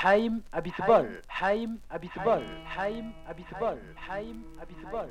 Haim Abitbol. Haim Abitbol. Haim Abitbol. Haim Abitbol. Haim Abitbol.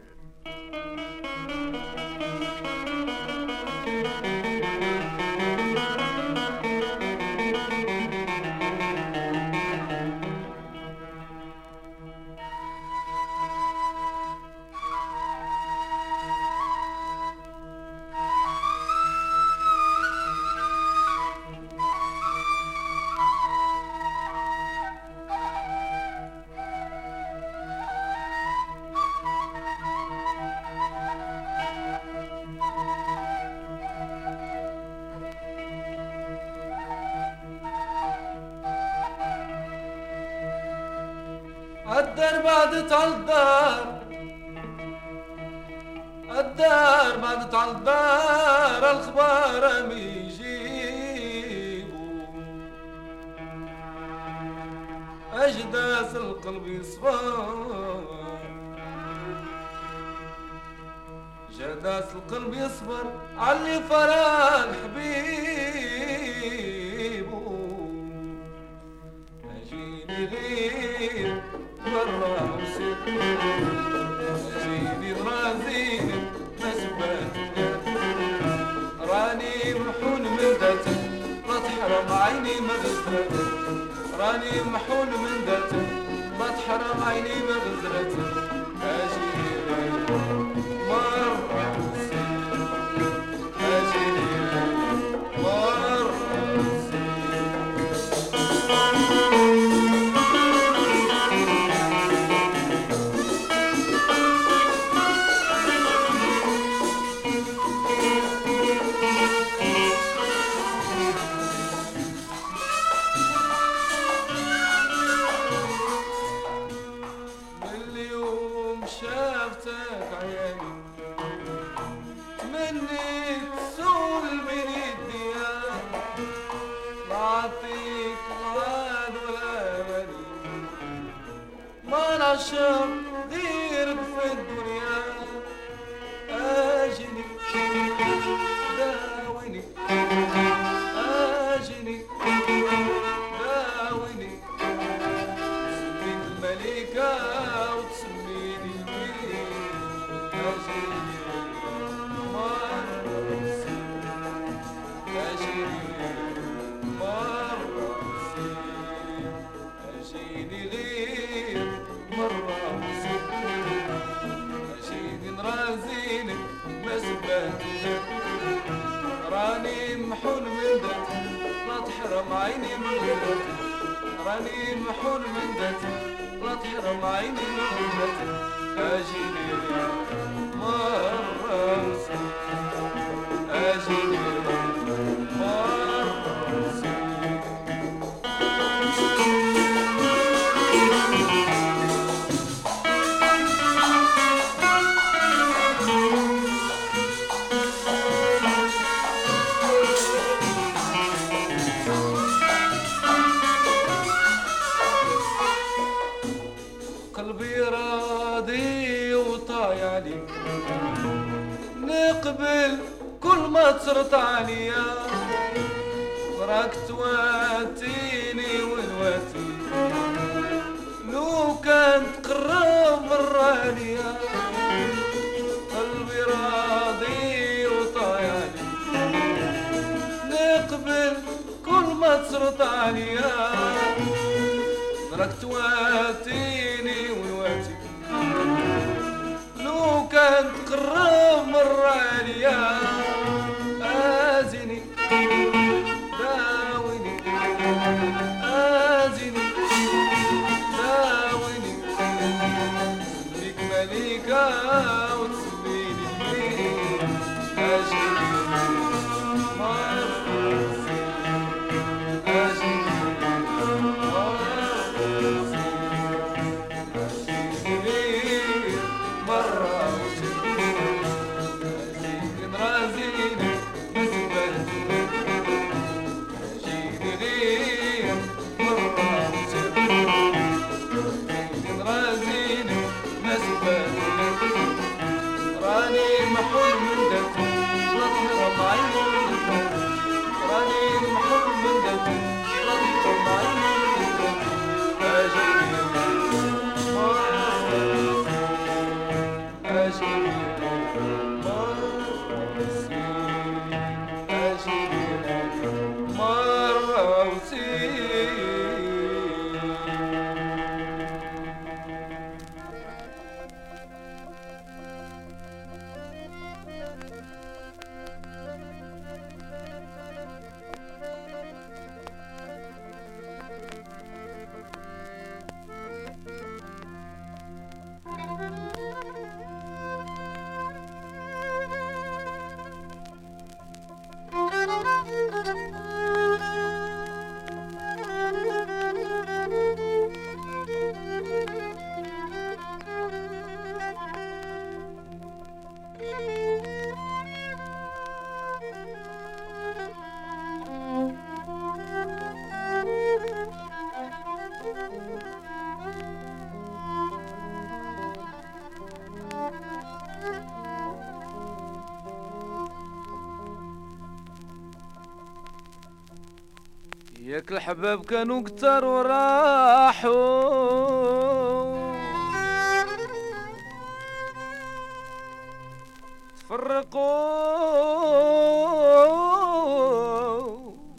تركت تواتيني ونواتي لو كان تقرب مرة عليا قلبي راضي وطايعني. نقبل كل ما تسرط عليا تركت تواتيني ونواتي لو كان تقرب مرة عليا لك الحباب كانوا كتر وراحوا. تفرقوا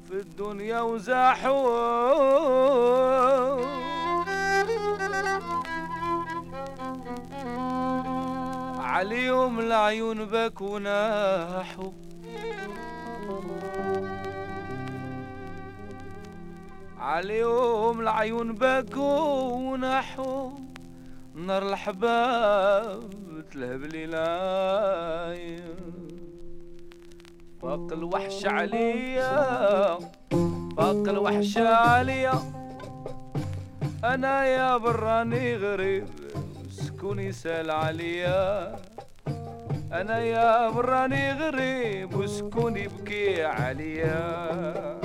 في الدنيا وزاحوا. عليهم العيون بكوا عليهم العيون بكوا ونحوا نار الحباب تلهب ليلاي فاق الوحش عليا فاق الوحش عليا. أنا يا براني غريب سكون يسال عليا. أنا يا براني غريب وسكون يبكي عليا.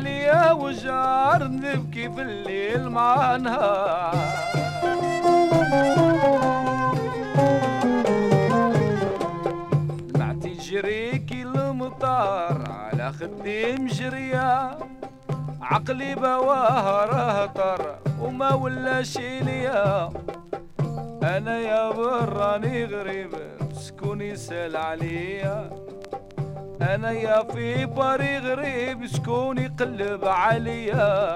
عليا وجار نبكي في الليل مع نهار جريكي المطار على خدي مجرية. عقلي بواه رهطر وما ولا ليا. أنا يا براني غريب سكون يسال عليا. أنا يا في باري غريب شكون يقلب عليا.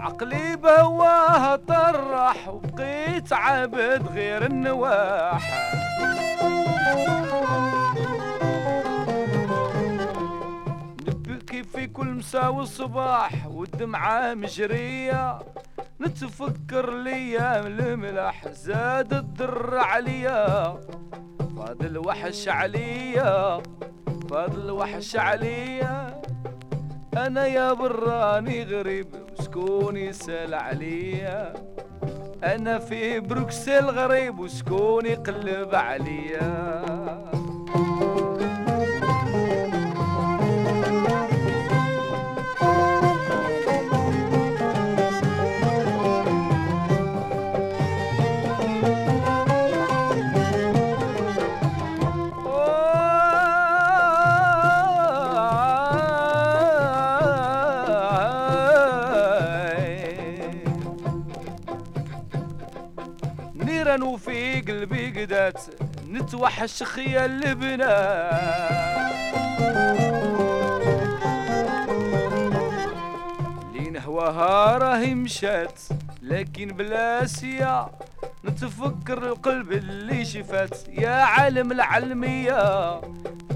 عقلي بواه طرح وبقيت عبد غير النواح. مساء وصباح والدمعة مجرية. نتفكر ليام الملح زاد الدر عليا. فاضل وحش عليا فاضل وحش عليا. أنا يا براني غريب وشكون يسال عليا. أنا في بروكسل غريب وشكون يقلب عليا. نيران وفي قلبي قدات نتوحش خيال البنات. لين هواها راهي مشات لكن بلا سيا نتفكر القلب اللي شفات. يا عالم العلمية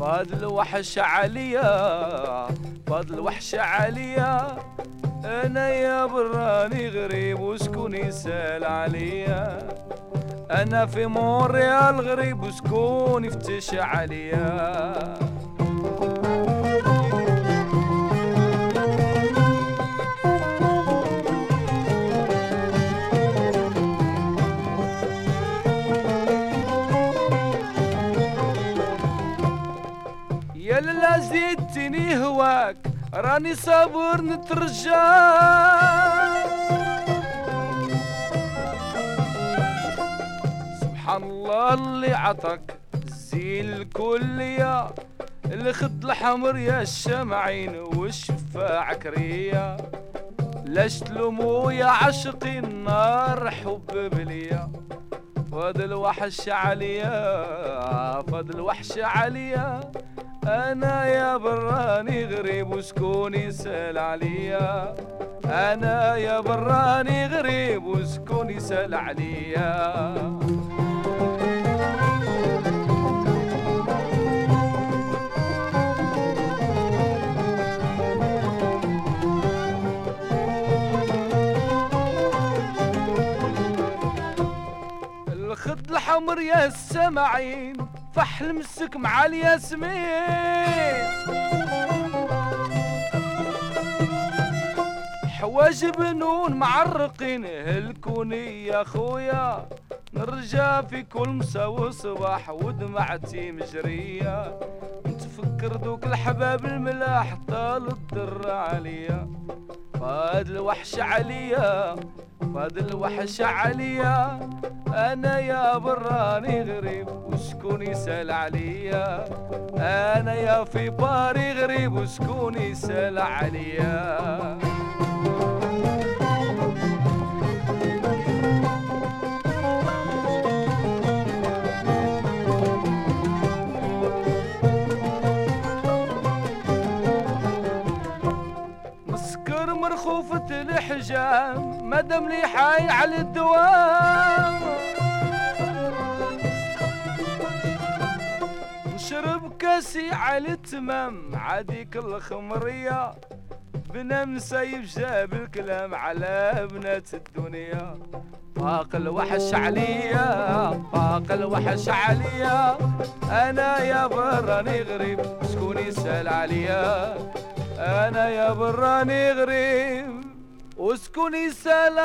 فاضل وحش عليا فاضل وحش عليا. أنا يا براني غريب وشكون يسال عليا. أنا في مونريال غريب وشكون يفتش عليا. يا زيدتني هواك راني صابر نترجاك. الله اللي عطاك الزين الكلية. الخد الحمر يا الشمعين والشفاع كرية لاش تلومو يا عشقي النار حب بليا. فاد الوحش عليا فاد الوحش عليا. أنا يا براني غريب وشكون يسال عليا. أنا يا براني غريب وشكون يسال عليا. الخد الحمر يا السمعين فحل مسك مع الياسمين. حواج بنون معرقين هلكوني يا خويا. نرجع في كل مسا وصباح ودمعتي مجرية. نتفكر دوك الحباب الملاح طال الدر عليا. فاد الوحش عليا فاد الوحش عليا. أنا يا براني غريب وشكون يسال عليا. أنا يا في باري غريب وشكون يسال عليا. مسكر مرخوفة الحجام مادام لي حي على الدوام. نشرب كاسي على التمام عاديك الخمرية. بنام سايب جاب الكلام على بنات الدنيا. فاق الوحش عليا فاق الوحش عليا. أنا يا براني غريب شكون يسال عليا؟ أنا يا براني غريب. وشكون يسال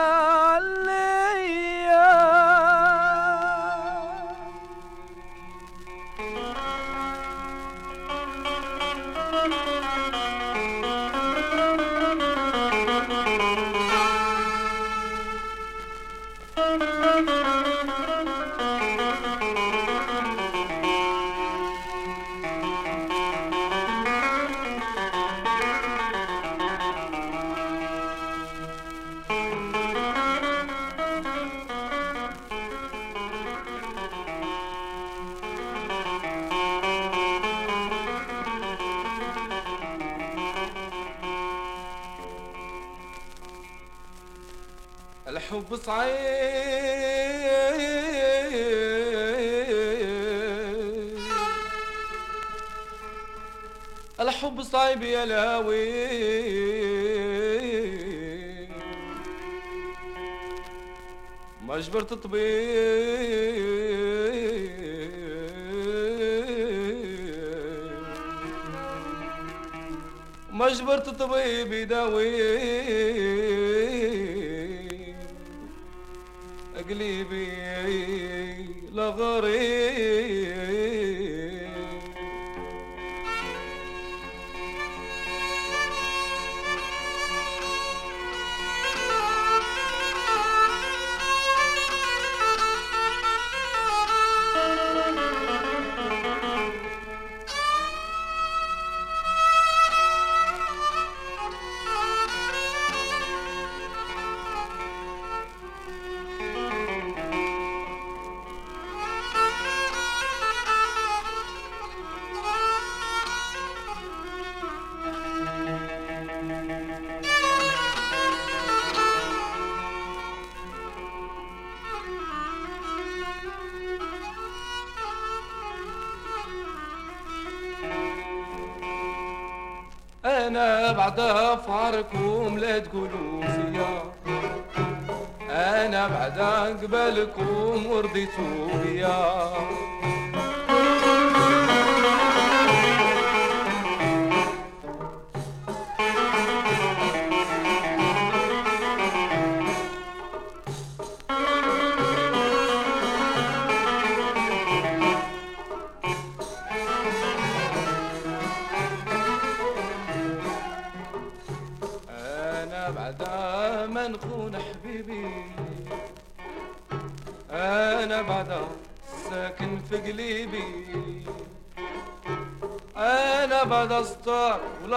صعيب الحب صعيب يا لاوي. ما جبرت طبيب. ما جبرت فيا أنا بعد قبلكم ورضيتوا بيا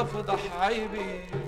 استار ولا فضح عيبي.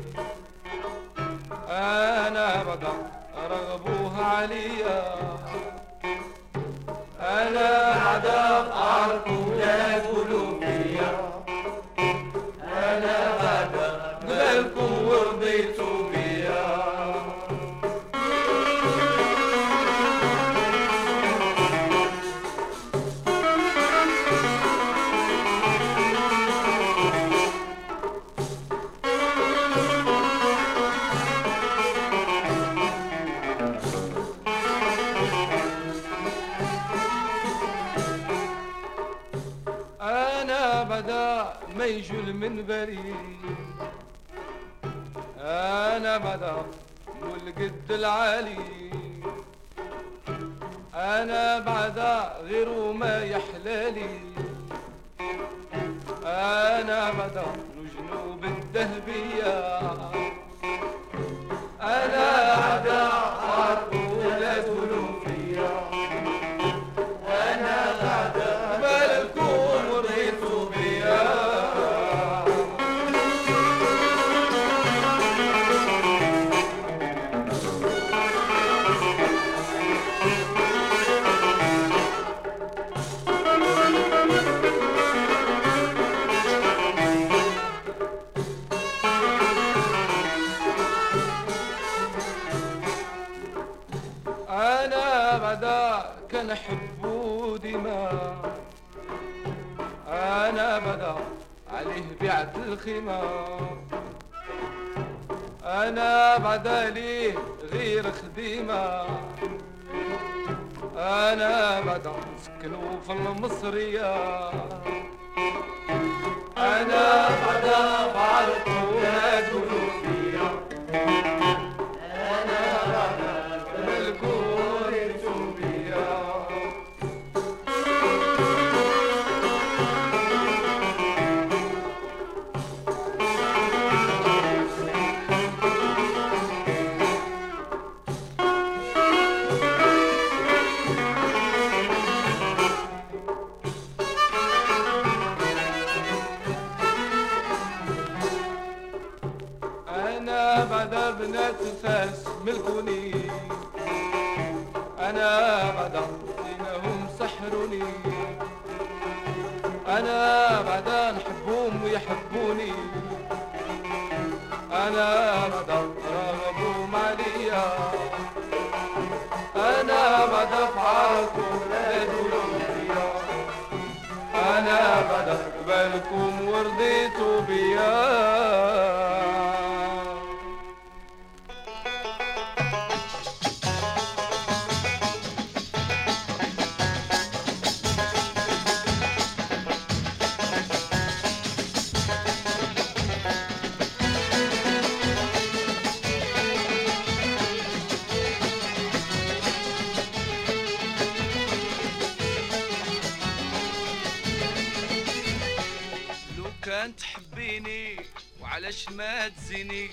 وعلاش ما تزيني؟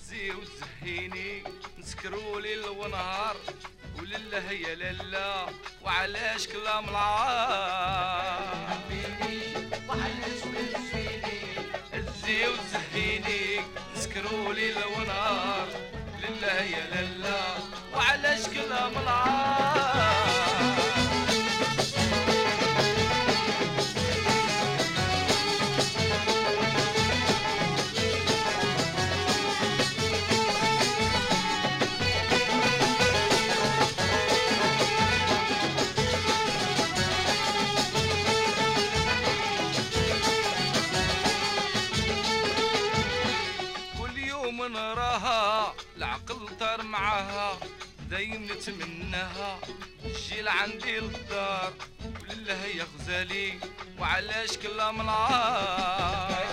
تزي وتزهيني. نسكروا ليل ونهار ولله هي لالا وعلاش كلام العار؟ تزي وتزهيني. نسكروا ليل ونهار لله هي لالا وعلاش كلام العار؟ دايم نتمناها تجي لعندي للدار ولله يا غزالي وعلاش كلام العار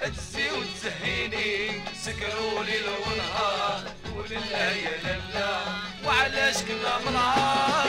تزي وتزهيني سكروا ليل ونهار ولله يا لالا وعلاش كلام العار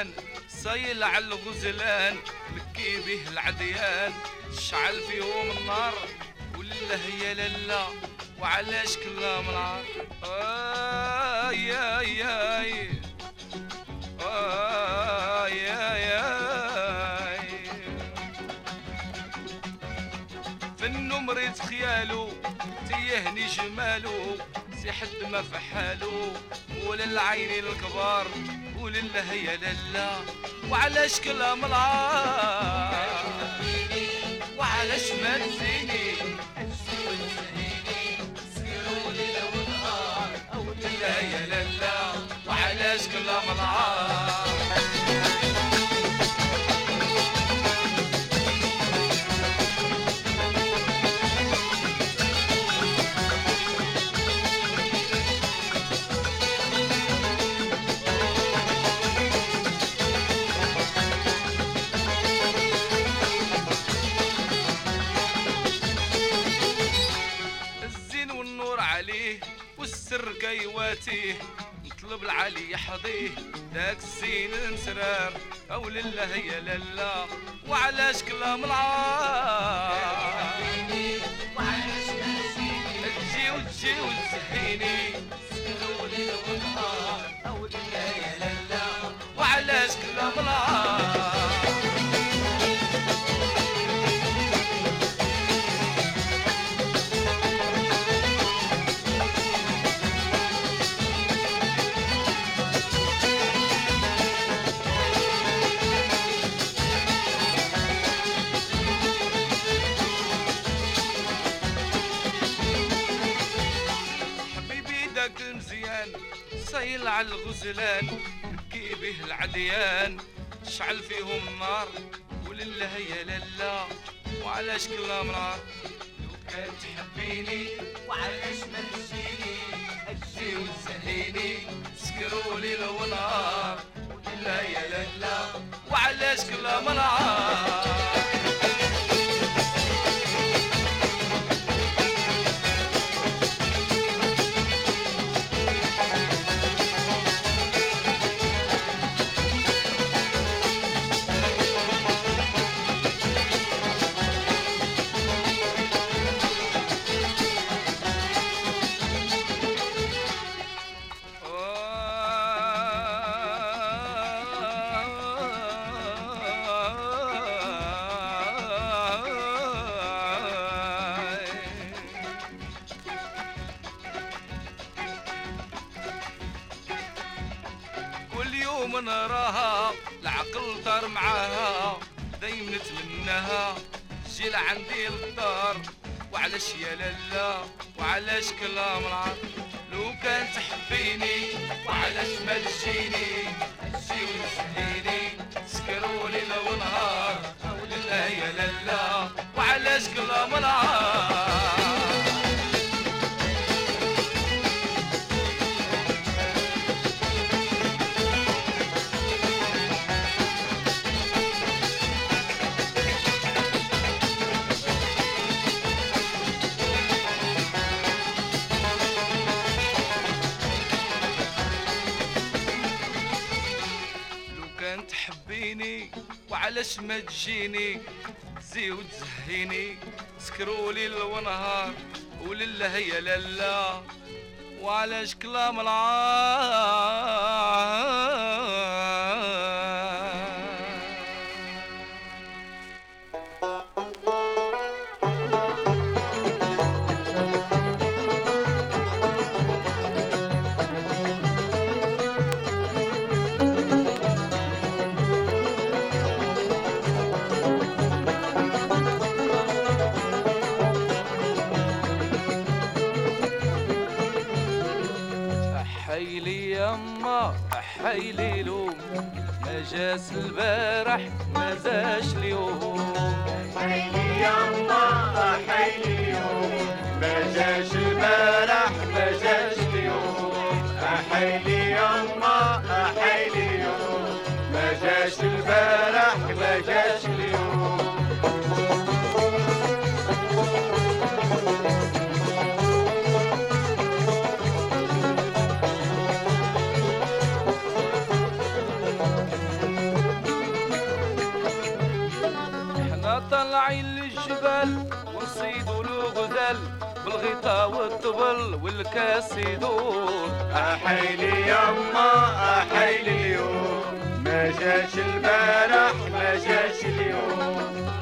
المزيان صايل على الغزلان مكي به العديان. شعل فيهم النار ولله يا لالا وعلاش كلام العار آي آي آي. آي آي آي. فنو مريت خيالو تيهني جمالو سي حد ما في حالو وللعين الكبار. ولله يا للا وعلاش كلها ملعار وعلاش ما تزيني لا يا للا وعلاش كلها ملعار قيواتيه نطلب العلي يحظيه داك الزين نسرار أو لله يا لله. وعلاش كلام العار تجي وتجي وتزهيني الغزلان يبكي به العديان. شعل فيهم النار ولله يا لله. وعلاش كلها نار لو كان تحبيني وعلاش ما تجيني أجي وتسهيني سكروا ليل ونهار ولله يا لله وعلاش كلها نار وعلاش ما تجيني؟ زي وتزهيني سكروا ليل ونهار ولله يا لالا. وعلاش كلام العار؟ جاس البارح ما زاش اليوم. حيلي يما حيلي يوم ما جاش البارح ما جاش اليوم. حيلي للجبال ونصيدوا الغزال بالغيطة والطبل والكاس يدور حيلي يما حيلي اليوم. ما جاش البارح ما جاش اليوم.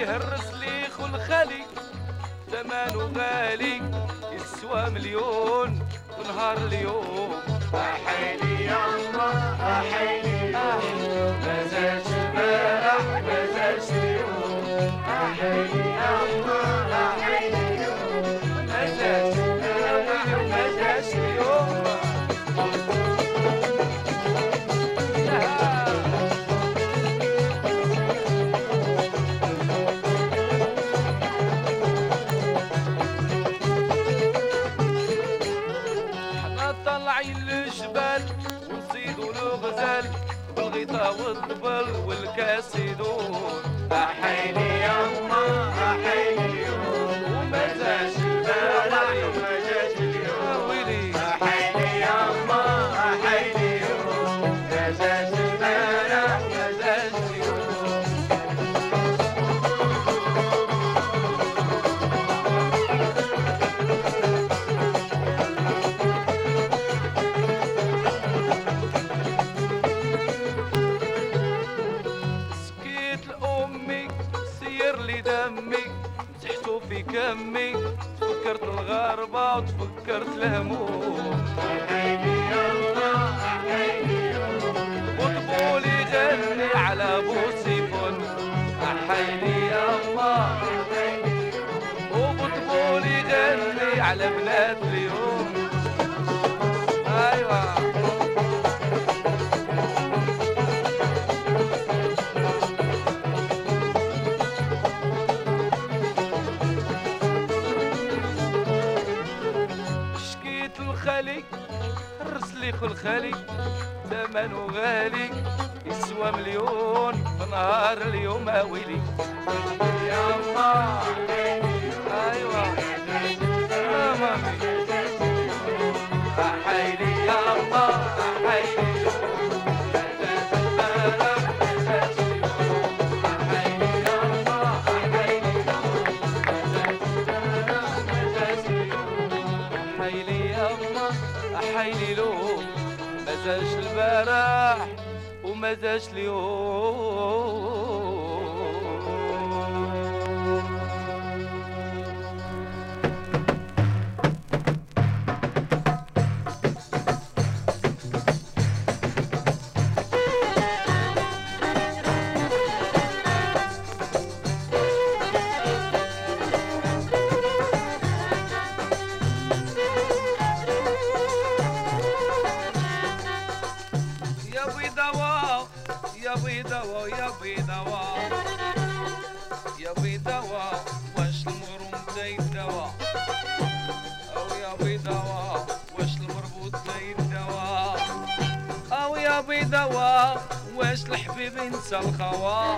الخالي هرس لي خو الخالي ثمنه غالي يسوى مليون ونهار اليوم. أحيلي يما أحيلي يوم ما جاش البارح ما جاش اليوم أحيلي والكاس يدور الغربة وتفكرت الهموم وطبولي غني على بوسيفون أحيلي يما وبطبولي غني على بنات الخالي رسلي خو الخالي ثمنه غالي يسوى مليون في نهار اليوم ويلي يما أيوه وما زاش اليوم 早上好啊。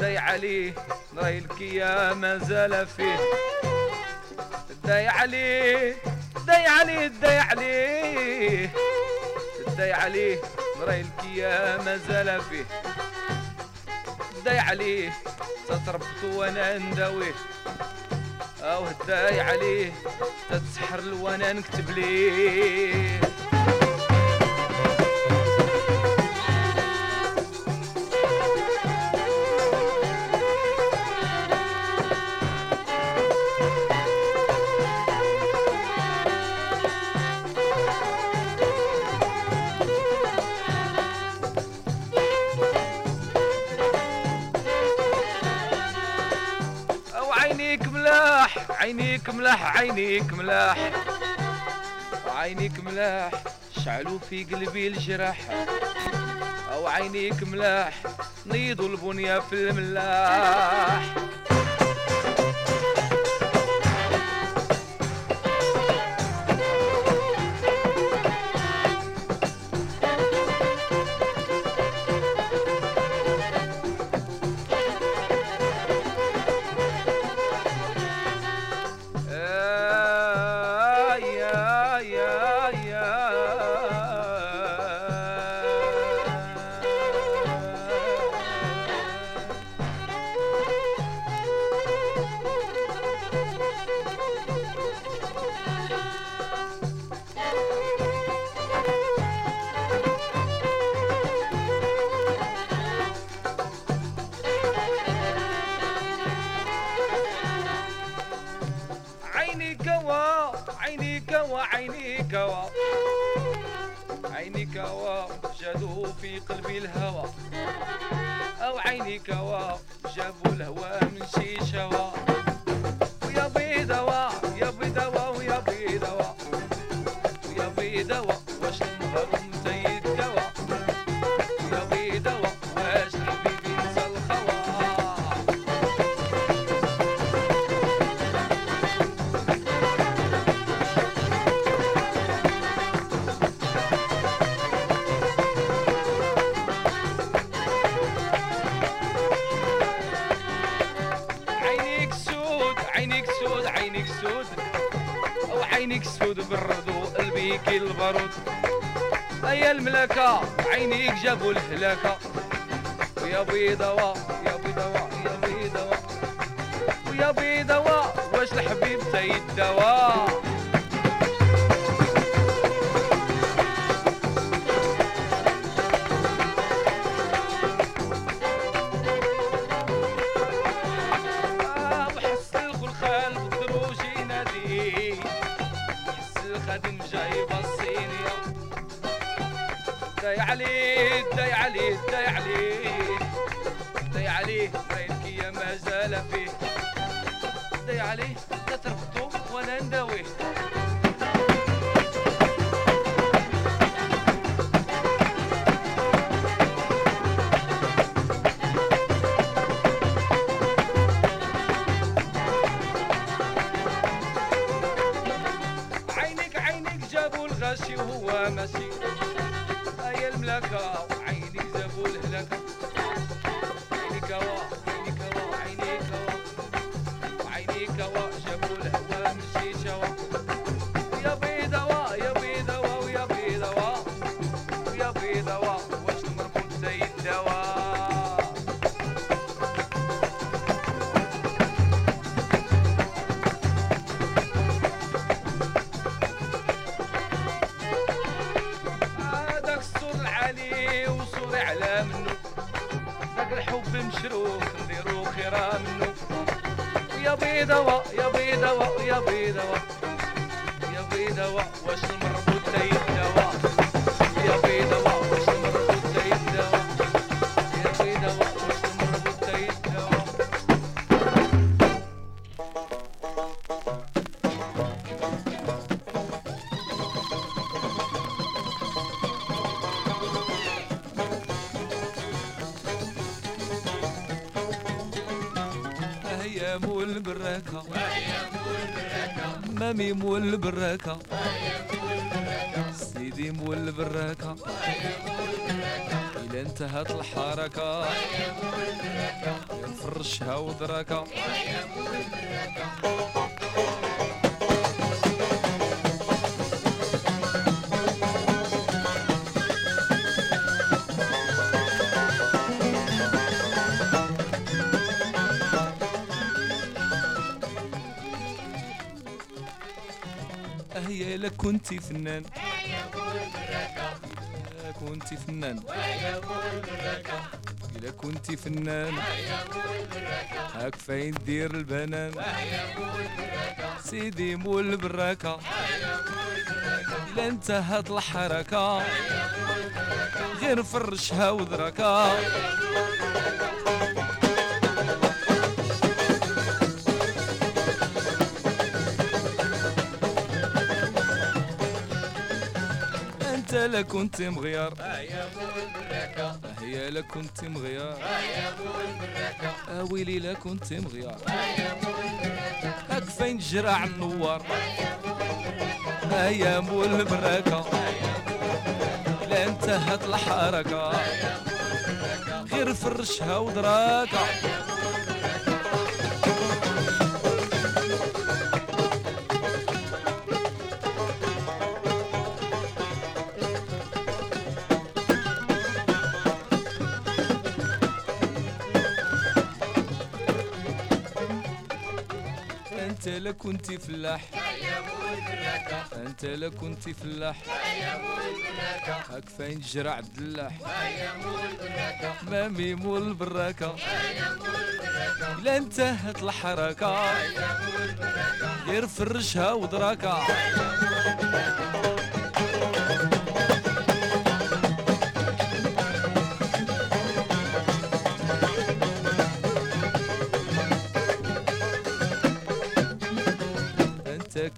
داي عليه راي الكيا ما زال فيه. داي عليه داي عليه داي عليه داي عليه راي الكيا ما زال فيه. داي عليه تتربط وأنا نداويه أو داي عليه تتسحر وأنا نكتب ليه ملاح عينيك ملاح. عينيك ملاح شعلوا في قلبي الجرح أو عينيك ملاح نيضوا البنية في الملاح. عينيك وعينيك و عينيك وجدوا في قلبي الهوى. أو عينيك وجابوا الهوى من شي شوى ويا بيضة الباروت أيا الملكة؟ عينيك جابوا الهلاكة. ويا بيضاوة يا بيضاوة يا بيضاوة ويا بيضاوة واش الحبيب تا يداوى الشها ودراكه هي لك كنتي فنان. هيا قول كنتي فنان. ويا قول براكه إلا كنتي فنان هاك فين دير البنان. سيدي مول البراكة إلا انتهت الحركة. غير فرشها ودركة. أنت لا كنت مغيار هي لا كنت مغيار اويلي لا كنت مغيار هاك فين جرع النوار. هيا مول البراكة لا انتهت الحركة. غير فرشها ودراكة. لا فلاح. أنت لا كنتي فلاح. هاك فين جرع الدلاح مامي مول البراكة لا انتهت الحركة. غير فرشها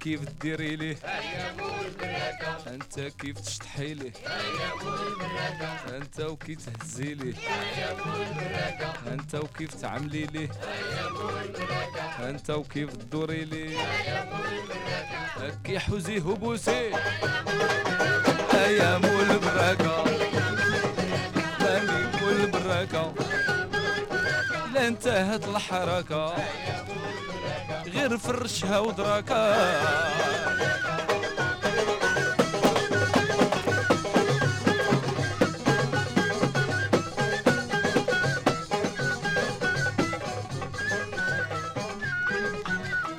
كيف تديري ليه أنت كيف تشطحي ليه أنت وكي تهزي ليه أنت وكيف تعملي ليه أنت وكيف تدوري ليه هكي حوزي هبوسي. أيام البراكة مامي مول البراكة لا انتهت الحركة. غير فرشها ودراكة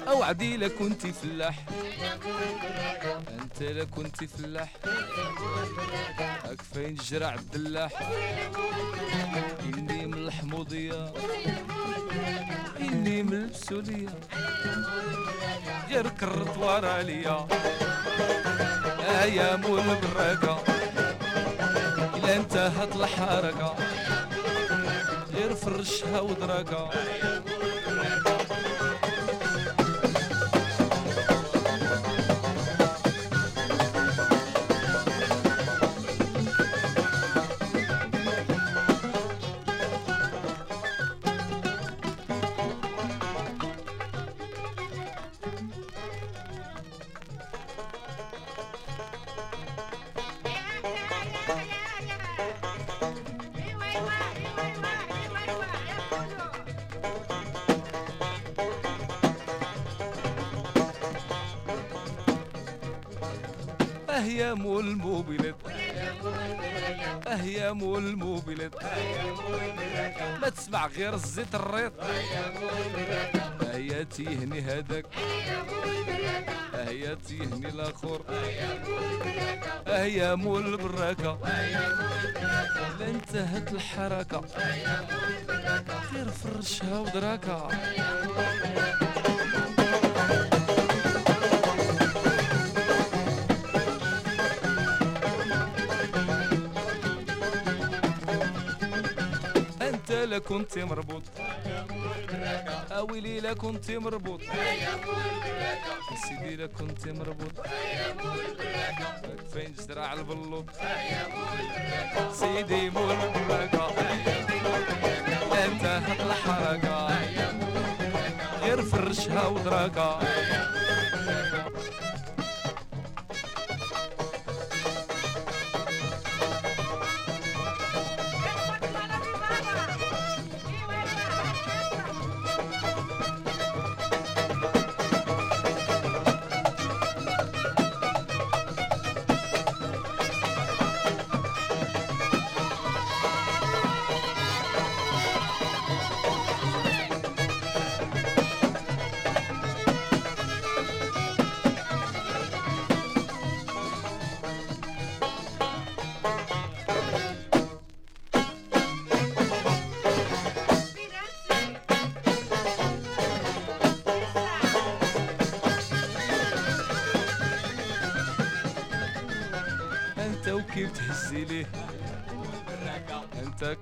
أوعدي لا كنتي فلاح أنت لا كنتي فلاح هاك فين جرع الدلاح. إني من الحموضيه إني من البسوليه غير كرت ورا ليا أيام البراكه الا انتهت الحركه غير فرشها ودراكه أيام البراكه لا انتهت الحركة. غير فرشها ودراكه أنت لا كنت مربوط. اويلي لا كنت مربوط. سيدي لا كنت مربوط. فين زرع البلوط سيدي مول البركة أنت هات الحركة غير فرشها ودراكة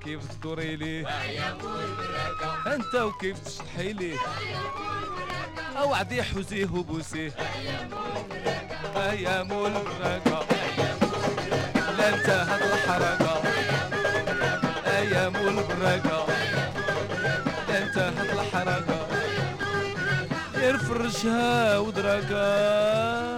كيف تدوري ليه أنت وكيف تشطحي ليه أوعدي حوزيه وبوسيه أيام البركه لا انتهت الحركه أيام البركه لا انتهت الحركه غير فرشها ودركه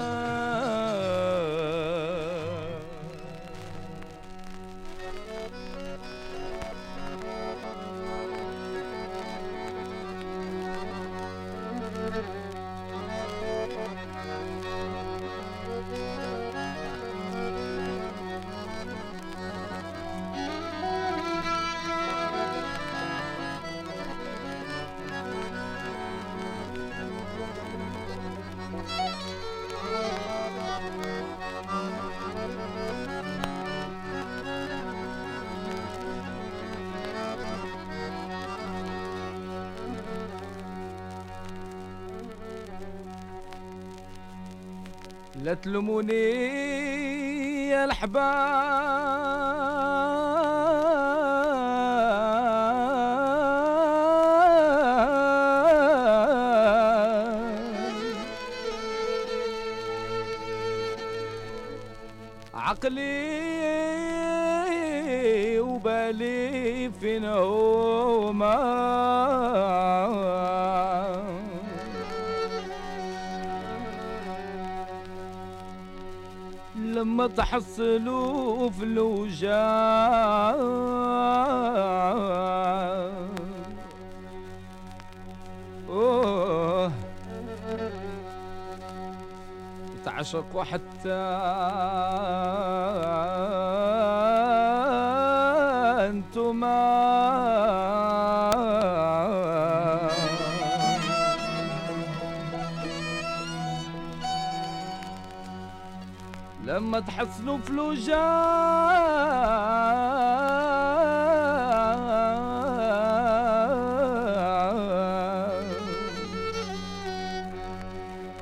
لا تلوموني يا الأحباب. تحصلوا فلوجا أوه. تعشقوا حتى تحصلوا فلوجا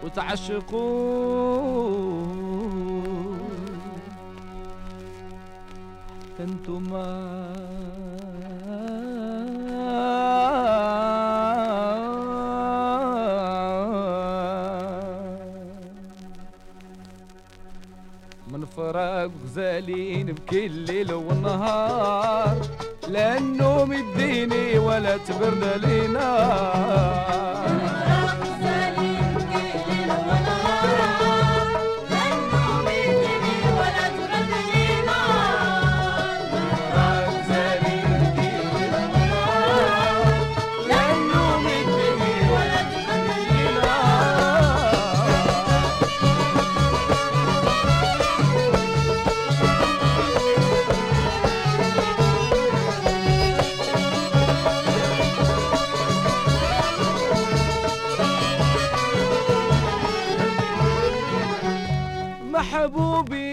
وتعشقوا انتما فراق غزالين بكل ليل ونهار لا النوم يديني ولا تبرد لي نار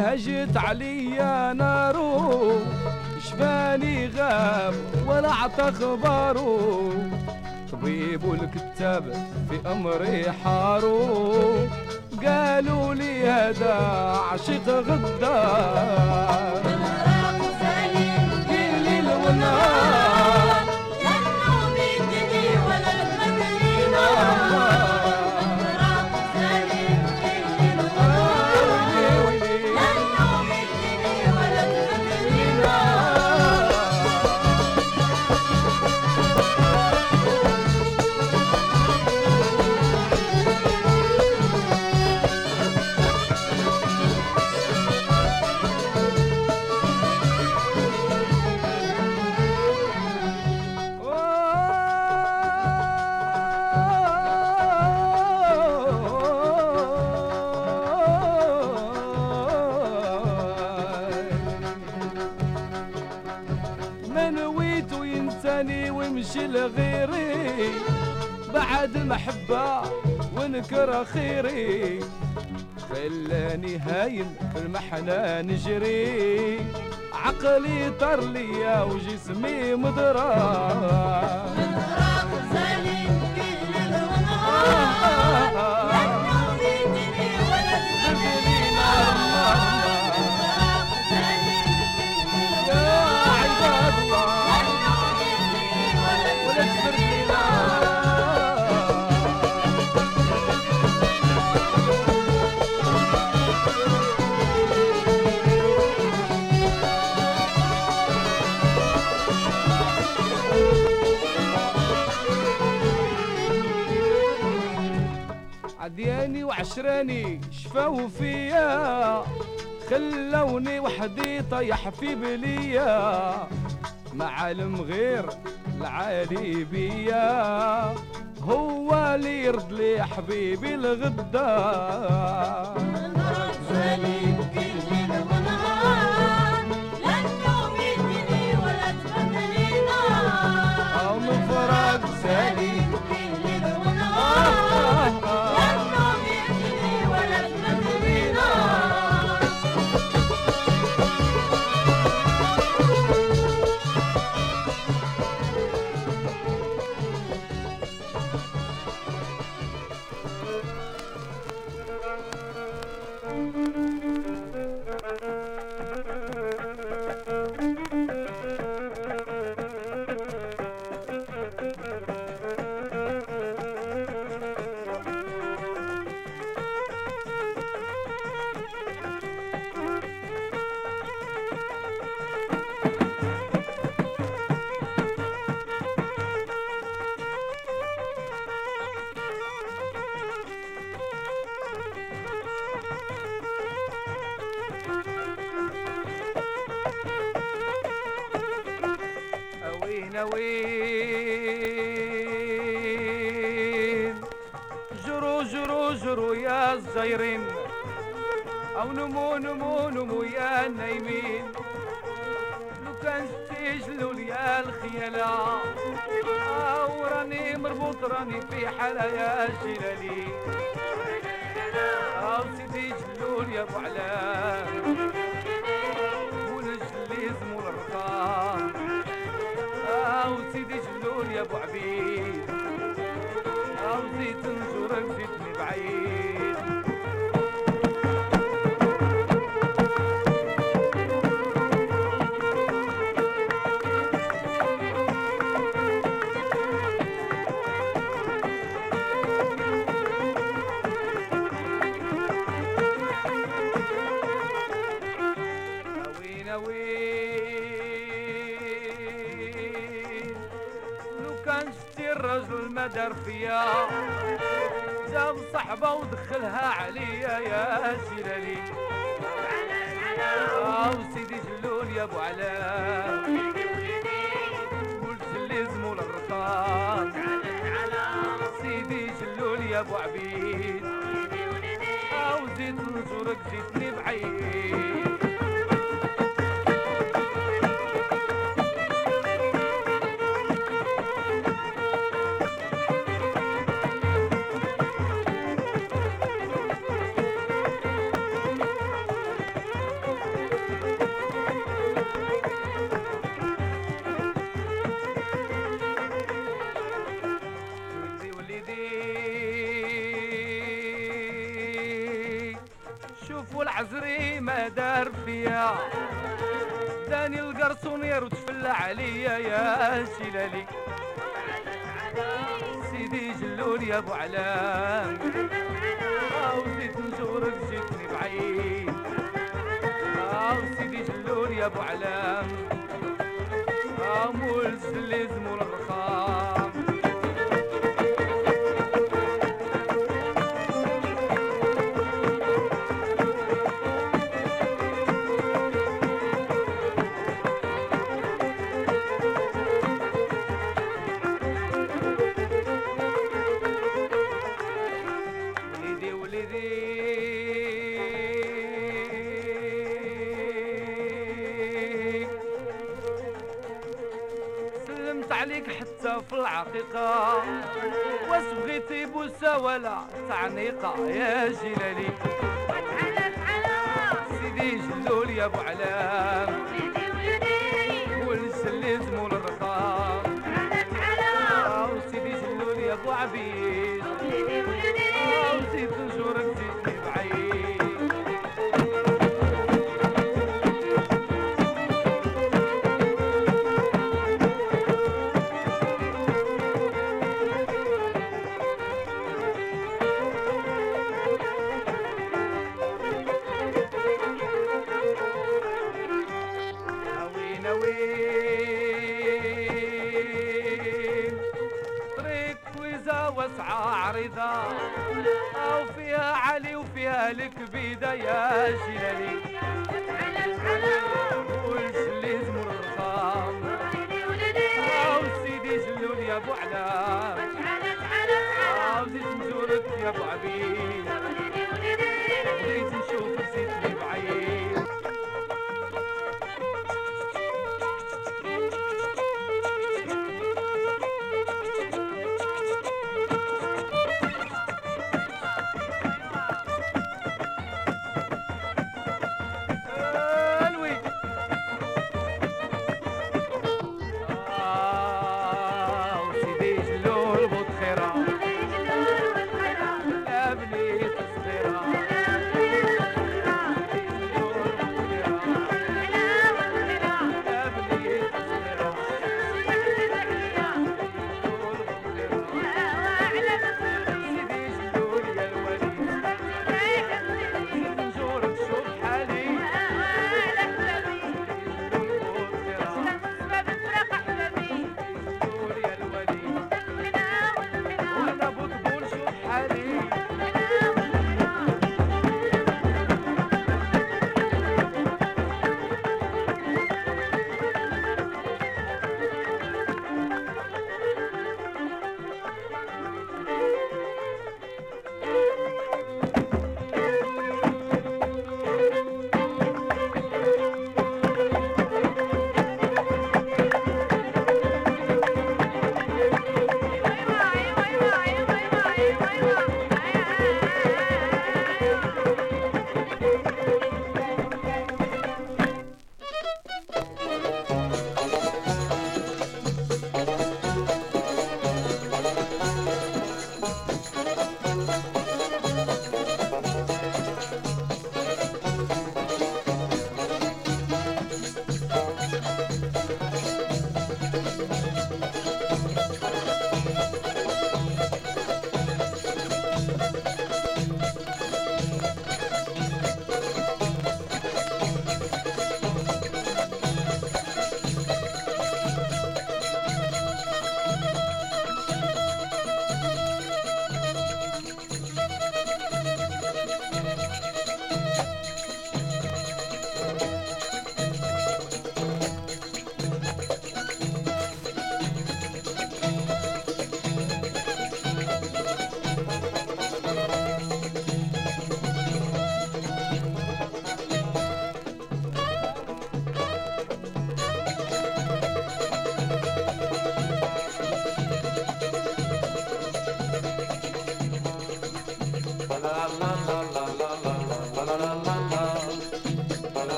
هجت عليا نارو شفاني غاب ولا عطى خبارو طبيب الكتاب في امري حارو قالوا لي هذا عشق غدار. الليل والنهار ما ونكر خيري خلاني هايم في المحنة نجري. عقلي طر ليا وجسمي مضرار عشراني شفاو فيا خلوني وحدي طيح في بليا معالم غير العالي بيا هو اللي يرد لي حبيبي الغدا شتي الرجل ما دار فيا. جاب صحبة ودخلها عليا يا جلالي أو سيدي جلول يا أبو علاء والجلي زمول الرقاق سيدي جلول يا أبو عبيد. أو زيت نزورك زيتني بعيد. ابو علام أو زيت نزورك جيتني بعيد. أو سيدي جلول يا أبو علام. مول سلي زمول تعنيقة يا جلالي. سيدي جلول يا أبو علام.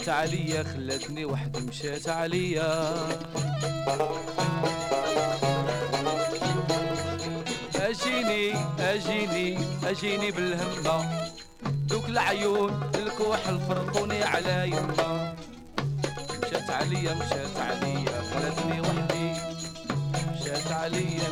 مشات عليا خلتني وحدي مشات عليا. أجيني أجيني أجيني بالهمة. دوك العيون الكوحل فرقوني على يما مشات عليا مشات عليا خلتني وحدي. مشات عليا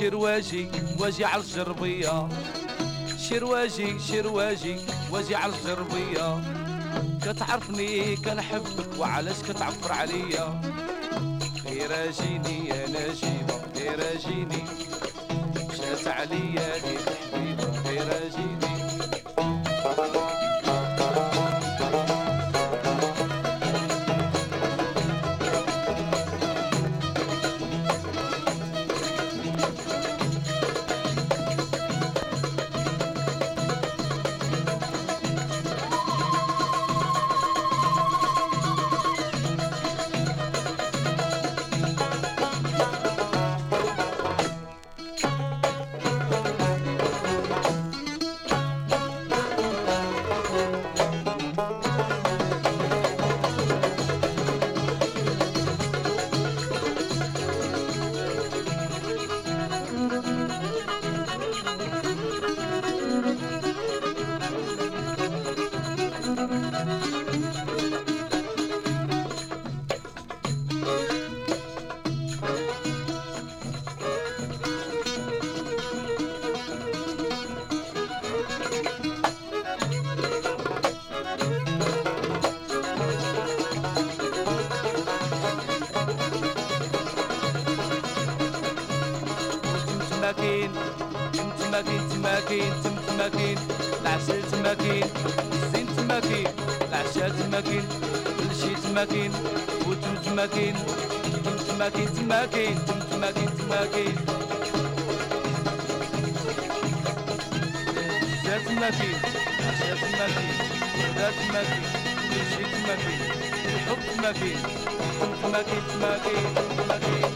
شرواجي واجي على الجربية شرواجي شرواجي واجي على الجربية كتعرفني كنحبك وعلاش كتعفر عليا؟ غير اجيني يا نجيبة غير اجيني مشات عليا ديك حبيبة غير اجيني. تماكين وتم تماكين تم تماكين تماكين تم تماكين تماكين زاد تماكين عشاء تماكين زاد تماكين كلشي تماكين الحب تماكين تم تماكين تماكين